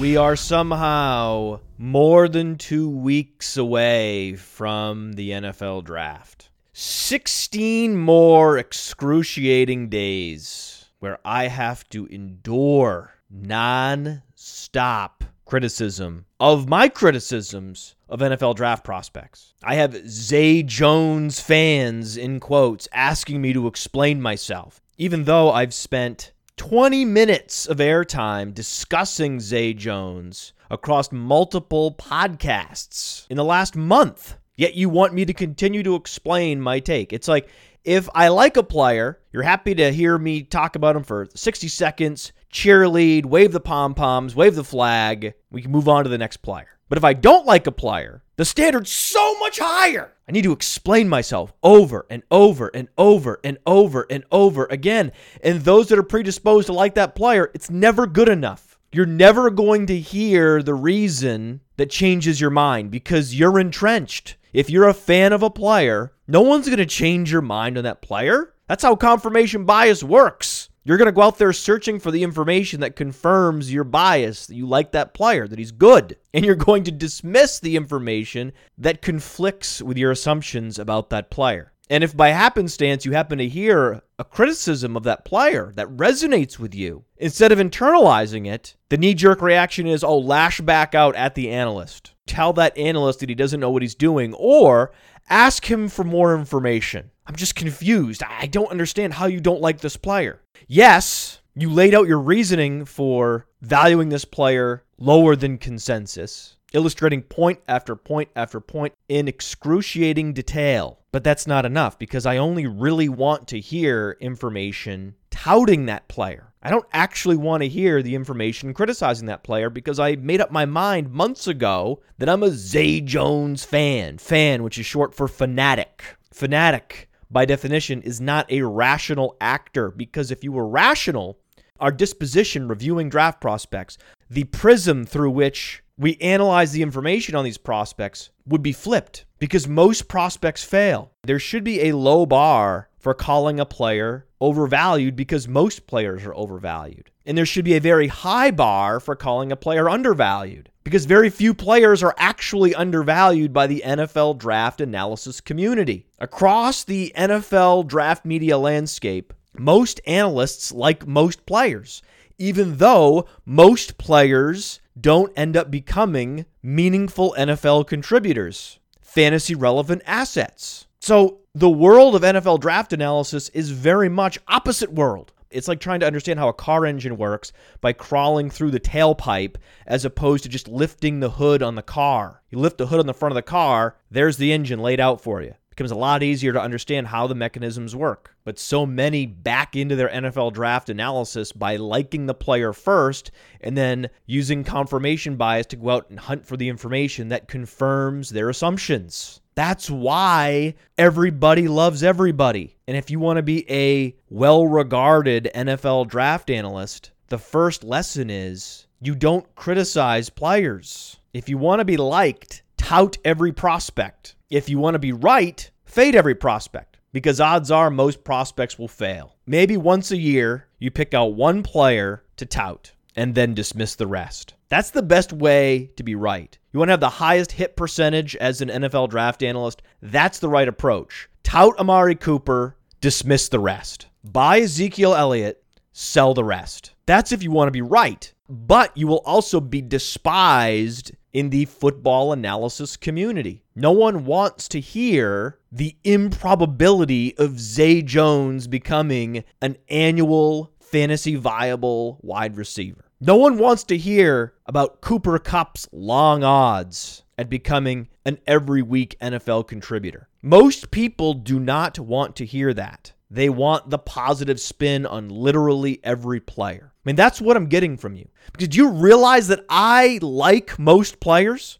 we are somehow more than two weeks away from the NFL draft. 16 more excruciating days where I have to endure non stop criticism of my criticisms of NFL draft prospects. I have Zay Jones fans, in quotes, asking me to explain myself, even though I've spent 20 minutes of airtime discussing Zay Jones across multiple podcasts in the last month. Yet you want me to continue to explain my take. It's like if I like a player, you're happy to hear me talk about him for 60 seconds, cheerlead, wave the pom poms, wave the flag. We can move on to the next player. But if I don't like a player, the standard's so much higher. I need to explain myself over and over and over and over and over again. And those that are predisposed to like that player, it's never good enough. You're never going to hear the reason that changes your mind because you're entrenched. If you're a fan of a player, no one's going to change your mind on that player. That's how confirmation bias works. You're going to go out there searching for the information that confirms your bias that you like that player, that he's good. And you're going to dismiss the information that conflicts with your assumptions about that player. And if by happenstance you happen to hear a criticism of that player that resonates with you, instead of internalizing it, the knee jerk reaction is, oh, lash back out at the analyst. Tell that analyst that he doesn't know what he's doing, or ask him for more information. I'm just confused. I don't understand how you don't like this player. Yes, you laid out your reasoning for valuing this player lower than consensus, illustrating point after point after point in excruciating detail. But that's not enough because I only really want to hear information touting that player. I don't actually want to hear the information criticizing that player because I made up my mind months ago that I'm a Zay Jones fan. Fan, which is short for fanatic. Fanatic by definition, is not a rational actor because if you were rational, our disposition reviewing draft prospects, the prism through which we analyze the information on these prospects would be flipped because most prospects fail. There should be a low bar for calling a player overvalued because most players are overvalued. And there should be a very high bar for calling a player undervalued because very few players are actually undervalued by the NFL draft analysis community. Across the NFL draft media landscape, most analysts like most players, even though most players don't end up becoming meaningful NFL contributors, fantasy relevant assets. So the world of NFL draft analysis is very much opposite world. It's like trying to understand how a car engine works by crawling through the tailpipe as opposed to just lifting the hood on the car. You lift the hood on the front of the car, there's the engine laid out for you. It becomes a lot easier to understand how the mechanisms work. But so many back into their NFL draft analysis by liking the player first and then using confirmation bias to go out and hunt for the information that confirms their assumptions. That's why everybody loves everybody. And if you want to be a well regarded NFL draft analyst, the first lesson is you don't criticize players. If you want to be liked, tout every prospect. If you want to be right, fade every prospect because odds are most prospects will fail. Maybe once a year, you pick out one player to tout and then dismiss the rest. That's the best way to be right. You want to have the highest hit percentage as an NFL draft analyst? That's the right approach. Tout Amari Cooper, dismiss the rest. Buy Ezekiel Elliott, sell the rest. That's if you want to be right. But you will also be despised in the football analysis community. No one wants to hear the improbability of Zay Jones becoming an annual fantasy viable wide receiver. No one wants to hear about Cooper Kupp's long odds at becoming an every week NFL contributor. Most people do not want to hear that. They want the positive spin on literally every player. I mean, that's what I'm getting from you. Did you realize that I like most players?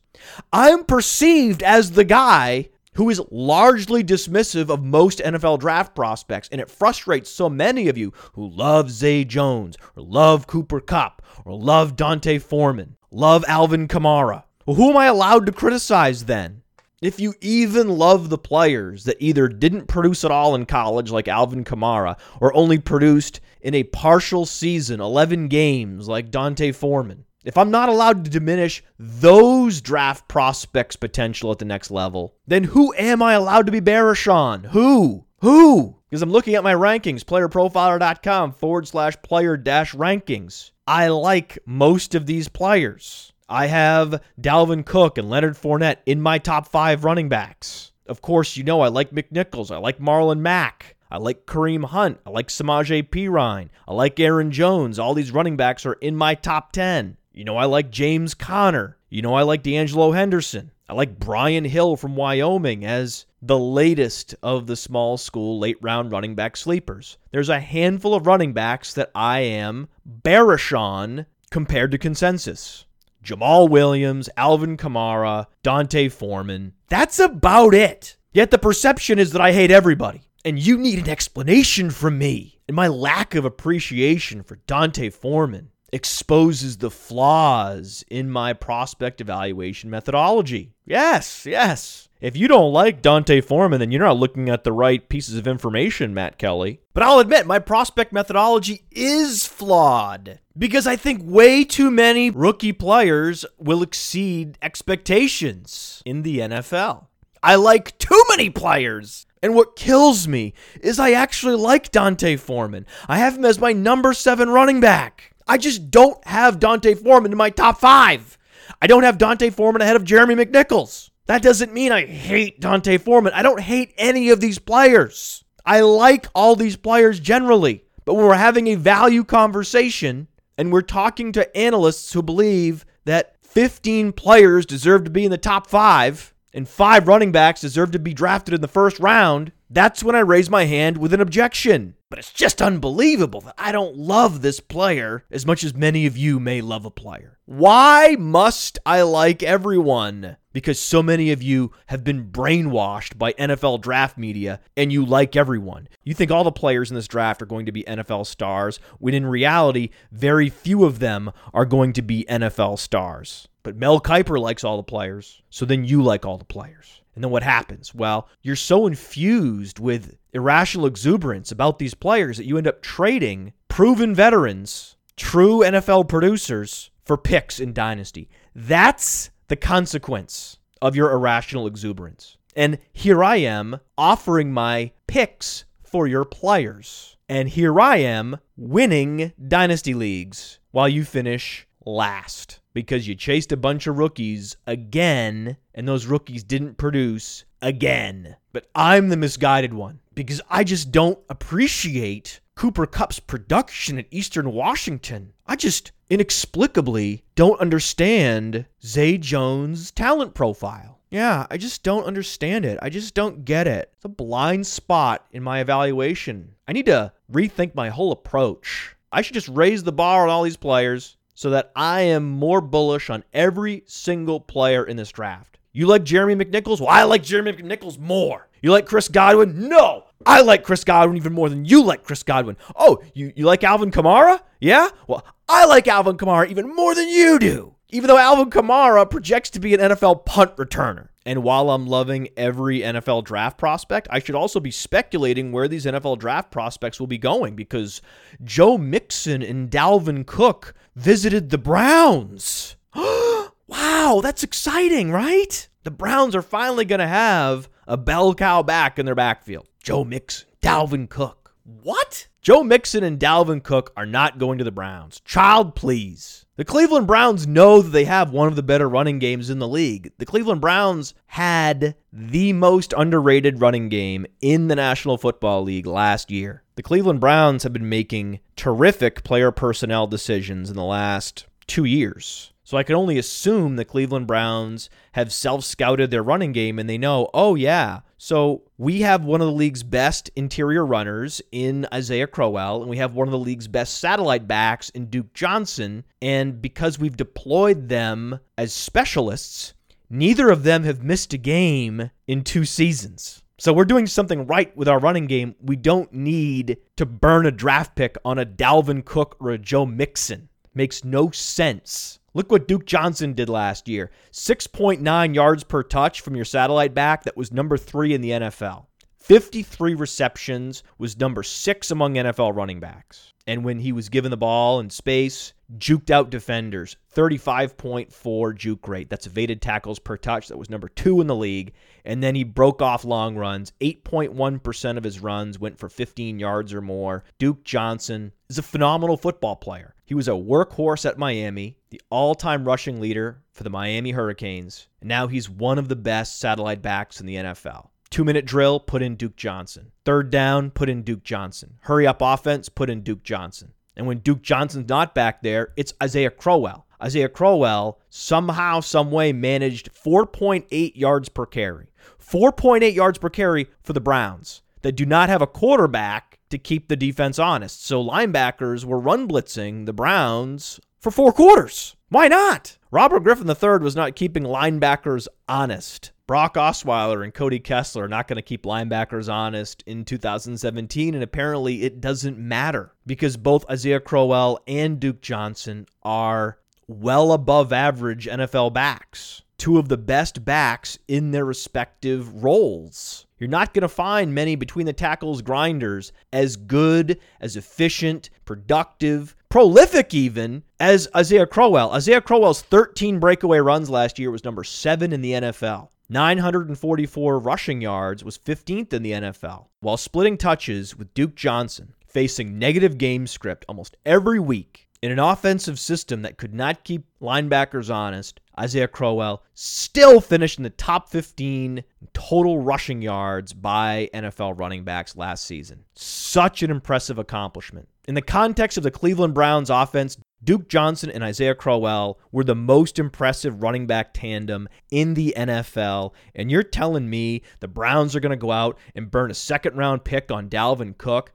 I'm perceived as the guy who is largely dismissive of most NFL draft prospects, and it frustrates so many of you who love Zay Jones, or love Cooper Kupp, or love D'Onta Foreman, love Alvin Kamara. Well, who am I allowed to criticize then? If you even love the players that either didn't produce at all in college, like Alvin Kamara, or only produced in a partial season, 11 games, like D'Onta Foreman, if I'm not allowed to diminish those draft prospects' potential at the next level, then who am I allowed to be bearish on? Who? Who? Because I'm looking at my rankings, playerprofiler.com forward slash player dash rankings. I like most of these players. I have Dalvin Cook and Leonard Fournette in my top five running backs. Of course, you know I like McNichols. I like Marlon Mack. I like Kareem Hunt. I like Samaje Perine. I like Aaron Jones. All these running backs are in my top 10. You know, I like James Conner. You know, I like De'Angelo Henderson. I like Brian Hill from Wyoming as the latest of the small school late round running back sleepers. There's a handful of running backs that I am bearish on compared to consensus. Jamaal Williams, Alvin Kamara, D'Onta Foreman. That's about it. Yet the perception is that I hate everybody. And you need an explanation from me. And my lack of appreciation for D'Onta Foreman exposes the flaws in my prospect evaluation methodology. Yes, yes. If you don't like D'Onta Foreman, then you're not looking at the right pieces of information, Matt Kelly. But I'll admit, my prospect methodology is flawed because I think way too many rookie players will exceed expectations in the NFL. I like too many players. And what kills me is I actually like D'Onta Foreman. I have him as my number seven running back. I just don't have D'Onta Foreman in my top five. I don't have D'Onta Foreman ahead of Jeremy McNichols. That doesn't mean I hate D'Onta Foreman. I don't hate any of these players. I like all these players generally. But when we're having a value conversation and we're talking to analysts who believe that 15 players deserve to be in the top five and five running backs deserve to be drafted in the first round, that's when I raise my hand with an objection. But it's just unbelievable that I don't love this player as much as many of you may love a player. Why must I like everyone? Because so many of you have been brainwashed by NFL draft media and you like everyone. You think all the players in this draft are going to be NFL stars, when in reality, very few of them are going to be NFL stars. But Mel Kiper likes all the players, so then you like all the players. And then what happens? Well, you're so infused with irrational exuberance about these players that you end up trading proven veterans, true NFL producers, for picks in Dynasty. That's the consequence of your irrational exuberance. And here I am offering my picks for your players. And here I am winning Dynasty Leagues while you finish last because you chased a bunch of rookies again and those rookies didn't produce again. But I'm the misguided one because I just don't appreciate Cooper Kupp's production at Eastern Washington. I just inexplicably don't understand Zay Jones' talent profile. Yeah, I just don't understand it. I just don't get it. It's a blind spot in my evaluation. I need to rethink my whole approach. I should just raise the bar on all these players so that I am more bullish on every single player in this draft. You like Jeremy McNichols? Well, I like Jeremy McNichols more. You like Chris Godwin? No. I like Chris Godwin even more than you like Chris Godwin. Oh, you, you like Alvin Kamara? Yeah? Well, I like Alvin Kamara even more than you do. Even though Alvin Kamara projects to be an NFL punt returner. And while I'm loving every NFL draft prospect, I should also be speculating where these NFL draft prospects will be going because Joe Mixon and Dalvin Cook visited the Browns. wow, that's exciting, right? The Browns are finally going to have a bell cow back in their backfield. Joe Mixon, Dalvin Cook. What? Joe Mixon and Dalvin Cook are not going to the Browns. Child, please. The Cleveland Browns know that they have one of the better running games in the league. The Cleveland Browns had the most underrated running game in the National Football League last year. The Cleveland Browns have been making terrific player personnel decisions in the last two years. So I can only assume the Cleveland Browns have self scouted their running game and they know, oh, yeah, so we have one of the league's best interior runners in Isaiah Crowell, and we have one of the league's best satellite backs in Duke Johnson. And because we've deployed them as specialists, neither of them have missed a game in two seasons. So we're doing something right with our running game. We don't need to burn a draft pick on a Dalvin Cook or a Joe Mixon. Makes no sense. Look what Duke Johnson did last year 6.9 yards per touch from your satellite back. That was number three in the NFL. 53 receptions was number six among NFL running backs. And when he was given the ball in space, juked out defenders, 35.4 juke rate. That's evaded tackles per touch. That was number two in the league. And then he broke off long runs. 8.1% of his runs went for 15 yards or more. Duke Johnson is a phenomenal football player. He was a workhorse at Miami, the all time rushing leader for the Miami Hurricanes. And now he's one of the best satellite backs in the NFL. Two minute drill, put in Duke Johnson. Third down, put in Duke Johnson. Hurry up offense, put in Duke Johnson. And when Duke Johnson's not back there, it's Isaiah Crowell. Isaiah Crowell somehow, someway managed 4.8 yards per carry. 4.8 yards per carry for the Browns that do not have a quarterback to keep the defense honest. So linebackers were run blitzing the Browns for four quarters. Why not? Robert Griffin III was not keeping linebackers honest. Brock Osweiler and Cody Kessler are not going to keep linebackers honest in 2017, and apparently it doesn't matter because both Isaiah Crowell and Duke Johnson are well above average NFL backs, two of the best backs in their respective roles. You're not going to find many between the tackles grinders as good, as efficient, productive, prolific even as Isaiah Crowell. Isaiah Crowell's 13 breakaway runs last year was number seven in the NFL. 944 rushing yards was 15th in the NFL, while splitting touches with Duke Johnson, facing negative game script almost every week. In an offensive system that could not keep linebackers honest, Isaiah Crowell still finished in the top 15 total rushing yards by NFL running backs last season. Such an impressive accomplishment. In the context of the Cleveland Browns offense, Duke Johnson and Isaiah Crowell were the most impressive running back tandem in the NFL. And you're telling me the Browns are going to go out and burn a second round pick on Dalvin Cook?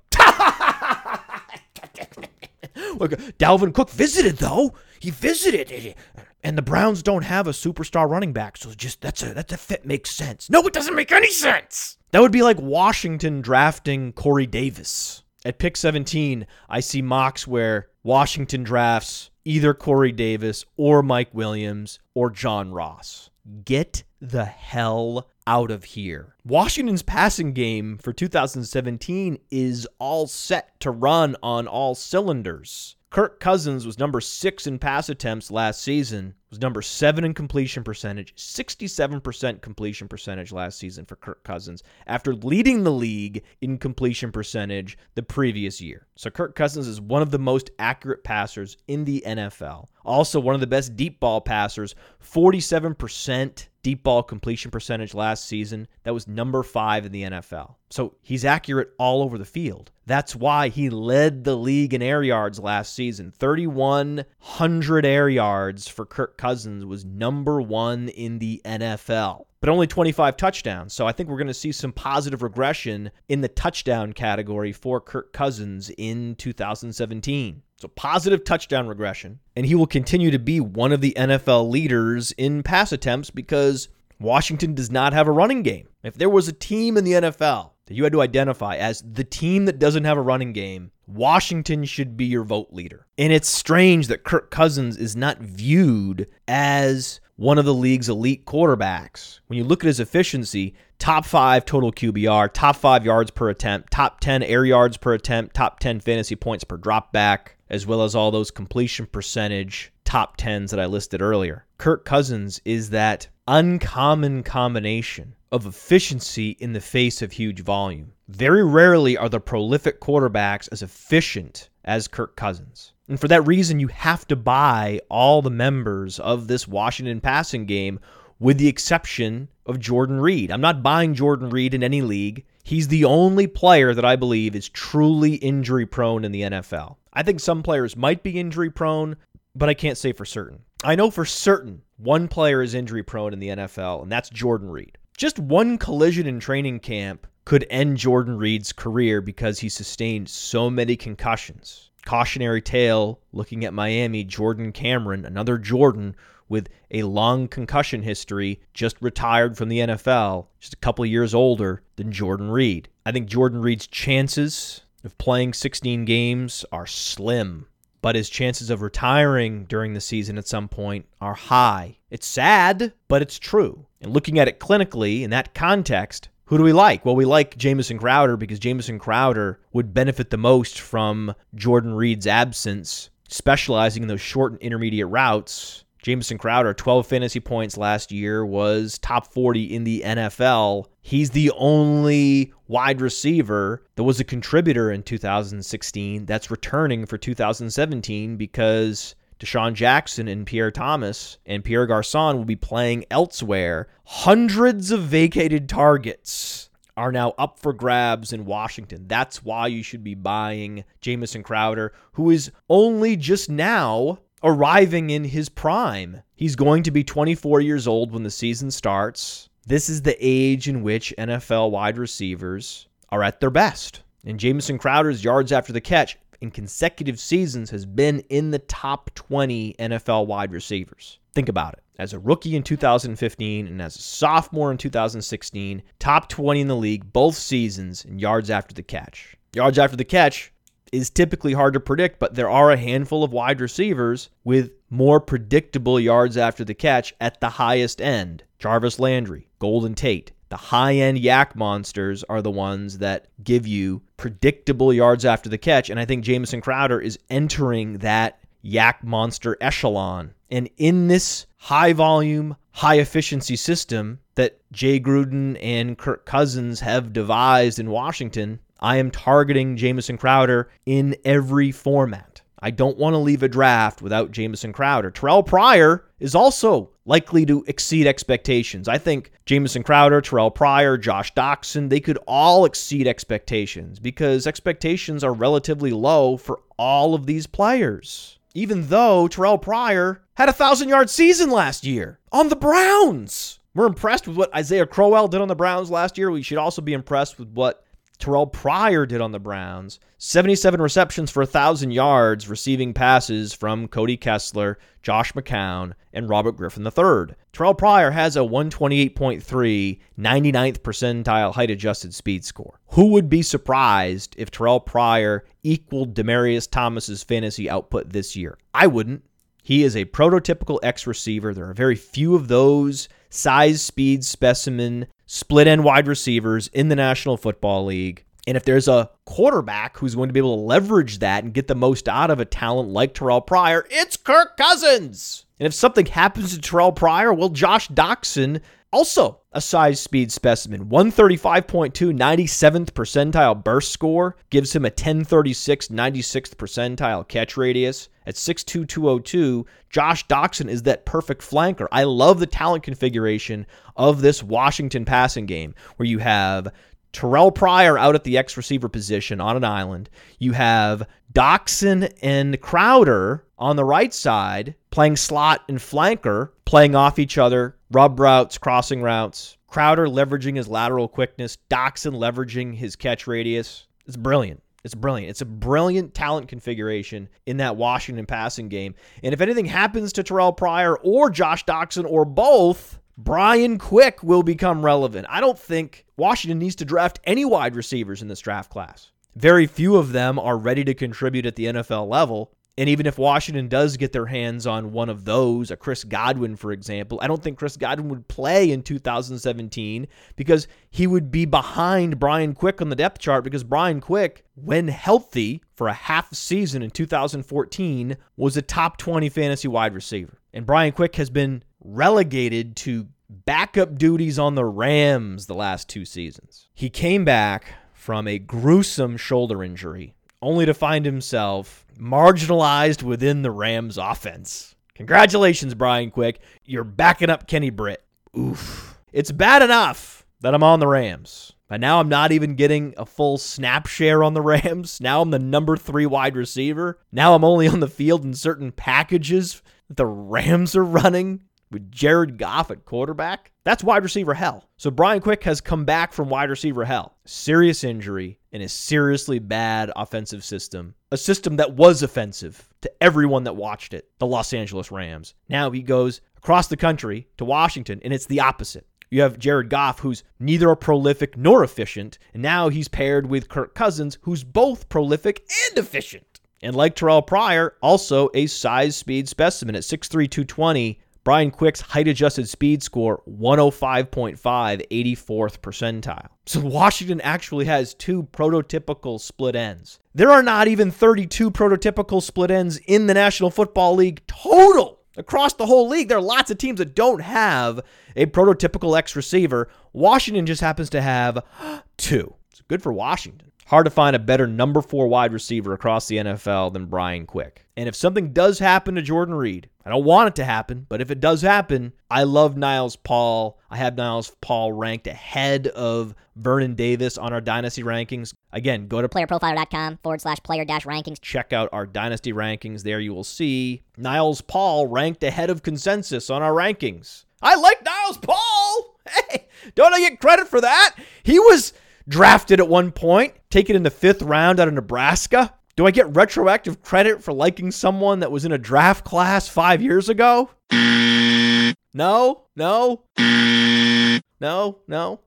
Dalvin Cook visited though. He visited. And the Browns don't have a superstar running back, so just that's a that's a fit makes sense. No, it doesn't make any sense. That would be like Washington drafting Corey Davis. At pick 17, I see mocks where Washington drafts either Corey Davis or Mike Williams or John Ross. Get the hell out of here. Washington's passing game for 2017 is all set to run on all cylinders. Kirk Cousins was number six in pass attempts last season, was number seven in completion percentage, 67% completion percentage last season for Kirk Cousins, after leading the league in completion percentage the previous year. So Kirk Cousins is one of the most accurate passers in the NFL. Also, one of the best deep ball passers, 47% deep ball completion percentage last season. That was number five in the NFL. So he's accurate all over the field. That's why he led the league in air yards last season. 3,100 air yards for Kirk Cousins was number one in the NFL, but only 25 touchdowns. So I think we're going to see some positive regression in the touchdown category for Kirk Cousins in 2017. So positive touchdown regression. And he will continue to be one of the NFL leaders in pass attempts because Washington does not have a running game. If there was a team in the NFL that you had to identify as the team that doesn't have a running game, Washington should be your vote leader. And it's strange that Kirk Cousins is not viewed as one of the league's elite quarterbacks. When you look at his efficiency, top five total QBR, top five yards per attempt, top 10 air yards per attempt, top 10 fantasy points per drop back, as well as all those completion percentage top 10s that I listed earlier. Kirk Cousins is that uncommon combination of efficiency in the face of huge volume. Very rarely are the prolific quarterbacks as efficient as Kirk Cousins. And for that reason, you have to buy all the members of this Washington passing game, with the exception of Jordan Reed. I'm not buying Jordan Reed in any league. He's the only player that I believe is truly injury prone in the NFL. I think some players might be injury prone, but I can't say for certain. I know for certain one player is injury prone in the NFL, and that's Jordan Reed. Just one collision in training camp could end Jordan Reed's career because he sustained so many concussions. Cautionary tale looking at Miami, Jordan Cameron, another Jordan with a long concussion history, just retired from the NFL, just a couple years older than Jordan Reed. I think Jordan Reed's chances of playing 16 games are slim, but his chances of retiring during the season at some point are high. It's sad, but it's true. And looking at it clinically in that context, who do we like? Well, we like Jamison Crowder because Jamison Crowder would benefit the most from Jordan Reed's absence specializing in those short and intermediate routes. Jamison Crowder, 12 fantasy points last year, was top 40 in the NFL. He's the only wide receiver that was a contributor in 2016 that's returning for 2017 because DeSean Jackson and Pierre Thomas and Pierre Garcon will be playing elsewhere. Hundreds of vacated targets are now up for grabs in Washington. That's why you should be buying Jamison Crowder, who is only just now arriving in his prime. He's going to be 24 years old when the season starts. This is the age in which NFL wide receivers are at their best. And Jamison Crowder's yards after the catch in consecutive seasons has been in the top 20 NFL wide receivers. Think about it. As a rookie in 2015 and as a sophomore in 2016, top 20 in the league both seasons in yards after the catch. Yards after the catch is typically hard to predict, but there are a handful of wide receivers with more predictable yards after the catch at the highest end. Jarvis Landry, Golden Tate, the high end YAC monsters are the ones that give you predictable yards after the catch. And I think Jamison Crowder is entering that YAC monster echelon. And in this high volume, high efficiency system that Jay Gruden and Kirk Cousins have devised in Washington, I am targeting Jamison Crowder in every format. I don't want to leave a draft without Jamison Crowder. Terrelle Pryor is also likely to exceed expectations. I think Jamison Crowder, Terrelle Pryor, Josh Doctson, they could all exceed expectations because expectations are relatively low for all of these players. Even though Terrelle Pryor had a thousand yard season last year on the Browns. We're impressed with what Isaiah Crowell did on the Browns last year. We should also be impressed with what Terrelle Pryor did on the Browns 77 receptions for 1,000 yards, receiving passes from Cody Kessler, Josh McCown, and Robert Griffin III. Terrelle Pryor has a 128.3, 99th percentile height adjusted speed score. Who would be surprised if Terrelle Pryor equaled Demaryius Thomas's fantasy output this year? I wouldn't. He is a prototypical X receiver. There are very few of those size, speed, specimen split end wide receivers in the National Football League. And if there's a quarterback who's going to be able to leverage that and get the most out of a talent like Terrelle Pryor, it's Kirk Cousins. And if something happens to Terrelle Pryor, well, Josh Doctson, also a size speed specimen, 135.2, 97th percentile burst score, gives him a 1036, 96th percentile catch radius. At 6'2, 202, Josh Doctson is that perfect flanker. I love the talent configuration of this Washington passing game where you have Terrelle Pryor out at the X receiver position on an island. You have Doctson and Crowder on the right side playing slot and flanker, playing off each other, rub routes, crossing routes. Crowder leveraging his lateral quickness, Doctson leveraging his catch radius. It's brilliant. It's brilliant. It's a brilliant talent configuration in that Washington passing game. And if anything happens to Terrelle Pryor or Josh Doctson or both, Brian Quick will become relevant. I don't think Washington needs to draft any wide receivers in this draft class. Very few of them are ready to contribute at the NFL level. And even if Washington does get their hands on one of those, a Chris Godwin, for example, I don't think Chris Godwin would play in 2017 because he would be behind Brian Quick on the depth chart because Brian Quick, when healthy for a half season in 2014, was a top 20 fantasy wide receiver. And Brian Quick has been relegated to backup duties on the Rams the last two seasons. He came back from a gruesome shoulder injury only to find himself marginalized within the Rams offense. Congratulations, Brian Quick. You're backing up Kenny Britt. Oof. It's bad enough that I'm on the Rams. But now I'm not even getting a full snap share on the Rams. Now I'm the number three wide receiver. Now I'm only on the field in certain packages that the Rams are running with Jared Goff at quarterback. That's wide receiver hell. So Brian Quick has come back from wide receiver hell. Serious injury in a seriously bad offensive system. A system that was offensive to everyone that watched it, the Los Angeles Rams. Now he goes across the country to Washington, and it's the opposite. You have Jared Goff, who's neither a prolific nor efficient, and now he's paired with Kirk Cousins, who's both prolific and efficient. And like Terrelle Pryor, also a size speed specimen at 6'3, 220, Brian Quick's height adjusted speed score 105.5, 84th percentile. So Washington actually has two prototypical split ends. There are not even 32 prototypical split ends in the National Football League total. Across the whole league, there are lots of teams that don't have a prototypical X receiver. Washington just happens to have two. It's good for Washington. Hard to find a better number four wide receiver across the NFL than Brian Quick. And if something does happen to Jordan Reed, I don't want it to happen, but if it does happen, I love Niles Paul. I have Niles Paul ranked ahead of Vernon Davis on our dynasty rankings. Again, go to playerprofiler.com forward slash player dash rankings. Check out our dynasty rankings. There you will see Niles Paul ranked ahead of consensus on our rankings. I like Niles Paul. Hey, don't I get credit for that? He was drafted at one point, taken in the fifth round out of Nebraska. Do I get retroactive credit for liking someone that was in a draft class five years ago? No, no, no, no.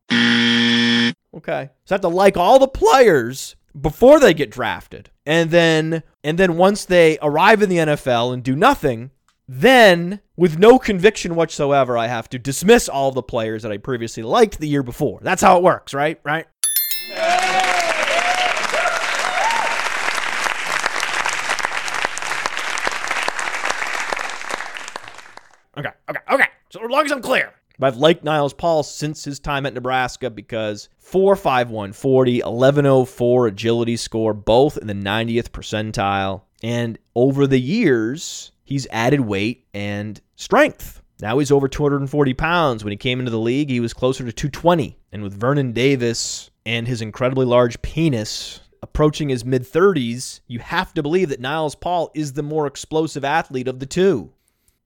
Okay. So I have to like all the players before they get drafted. And then and then once they arrive in the NFL and do nothing, then with no conviction whatsoever, I have to dismiss all the players that I previously liked the year before. That's how it works, right? Right? Okay, okay, okay. So as long as I'm clear. I've liked Niles Paul since his time at Nebraska because 451 40, 1104 agility score, both in the 90th percentile. And over the years, he's added weight and strength. Now he's over 240 pounds. When he came into the league, he was closer to 220. And with Vernon Davis and his incredibly large penis approaching his mid 30s, you have to believe that Niles Paul is the more explosive athlete of the two.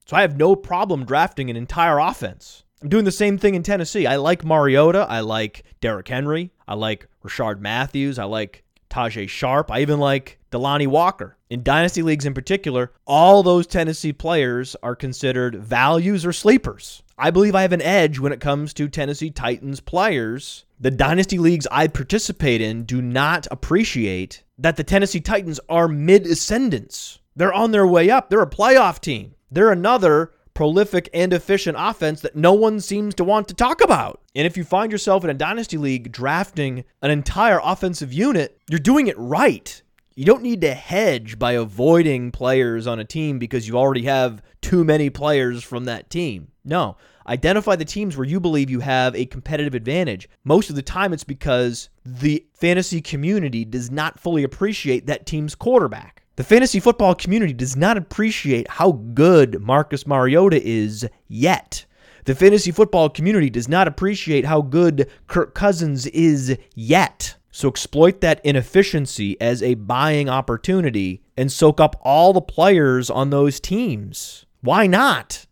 So I have no problem drafting an entire offense. I'm doing the same thing in Tennessee. I like Mariota. I like Derrick Henry. I like Rishard Matthews. I like Tajae Sharpe. I even like Delanie Walker. In dynasty leagues in particular, all those Tennessee players are considered values or sleepers. I believe I have an edge when it comes to Tennessee Titans players. The dynasty leagues I participate in do not appreciate that the Tennessee Titans are mid ascendants. They're on their way up. They're a playoff team. They're another prolific and efficient offense that no one seems to want to talk about. And if you find yourself in a dynasty league drafting an entire offensive unit, you're doing it right. You don't need to hedge by avoiding players on a team because you already have too many players from that team. No, identify the teams where you believe you have a competitive advantage. Most of the time, it's because the fantasy community does not fully appreciate that team's quarterback. The fantasy football community does not appreciate how good Marcus Mariota is yet. The fantasy football community does not appreciate how good Kirk Cousins is yet. So exploit that inefficiency as a buying opportunity and soak up all the players on those teams. Why not?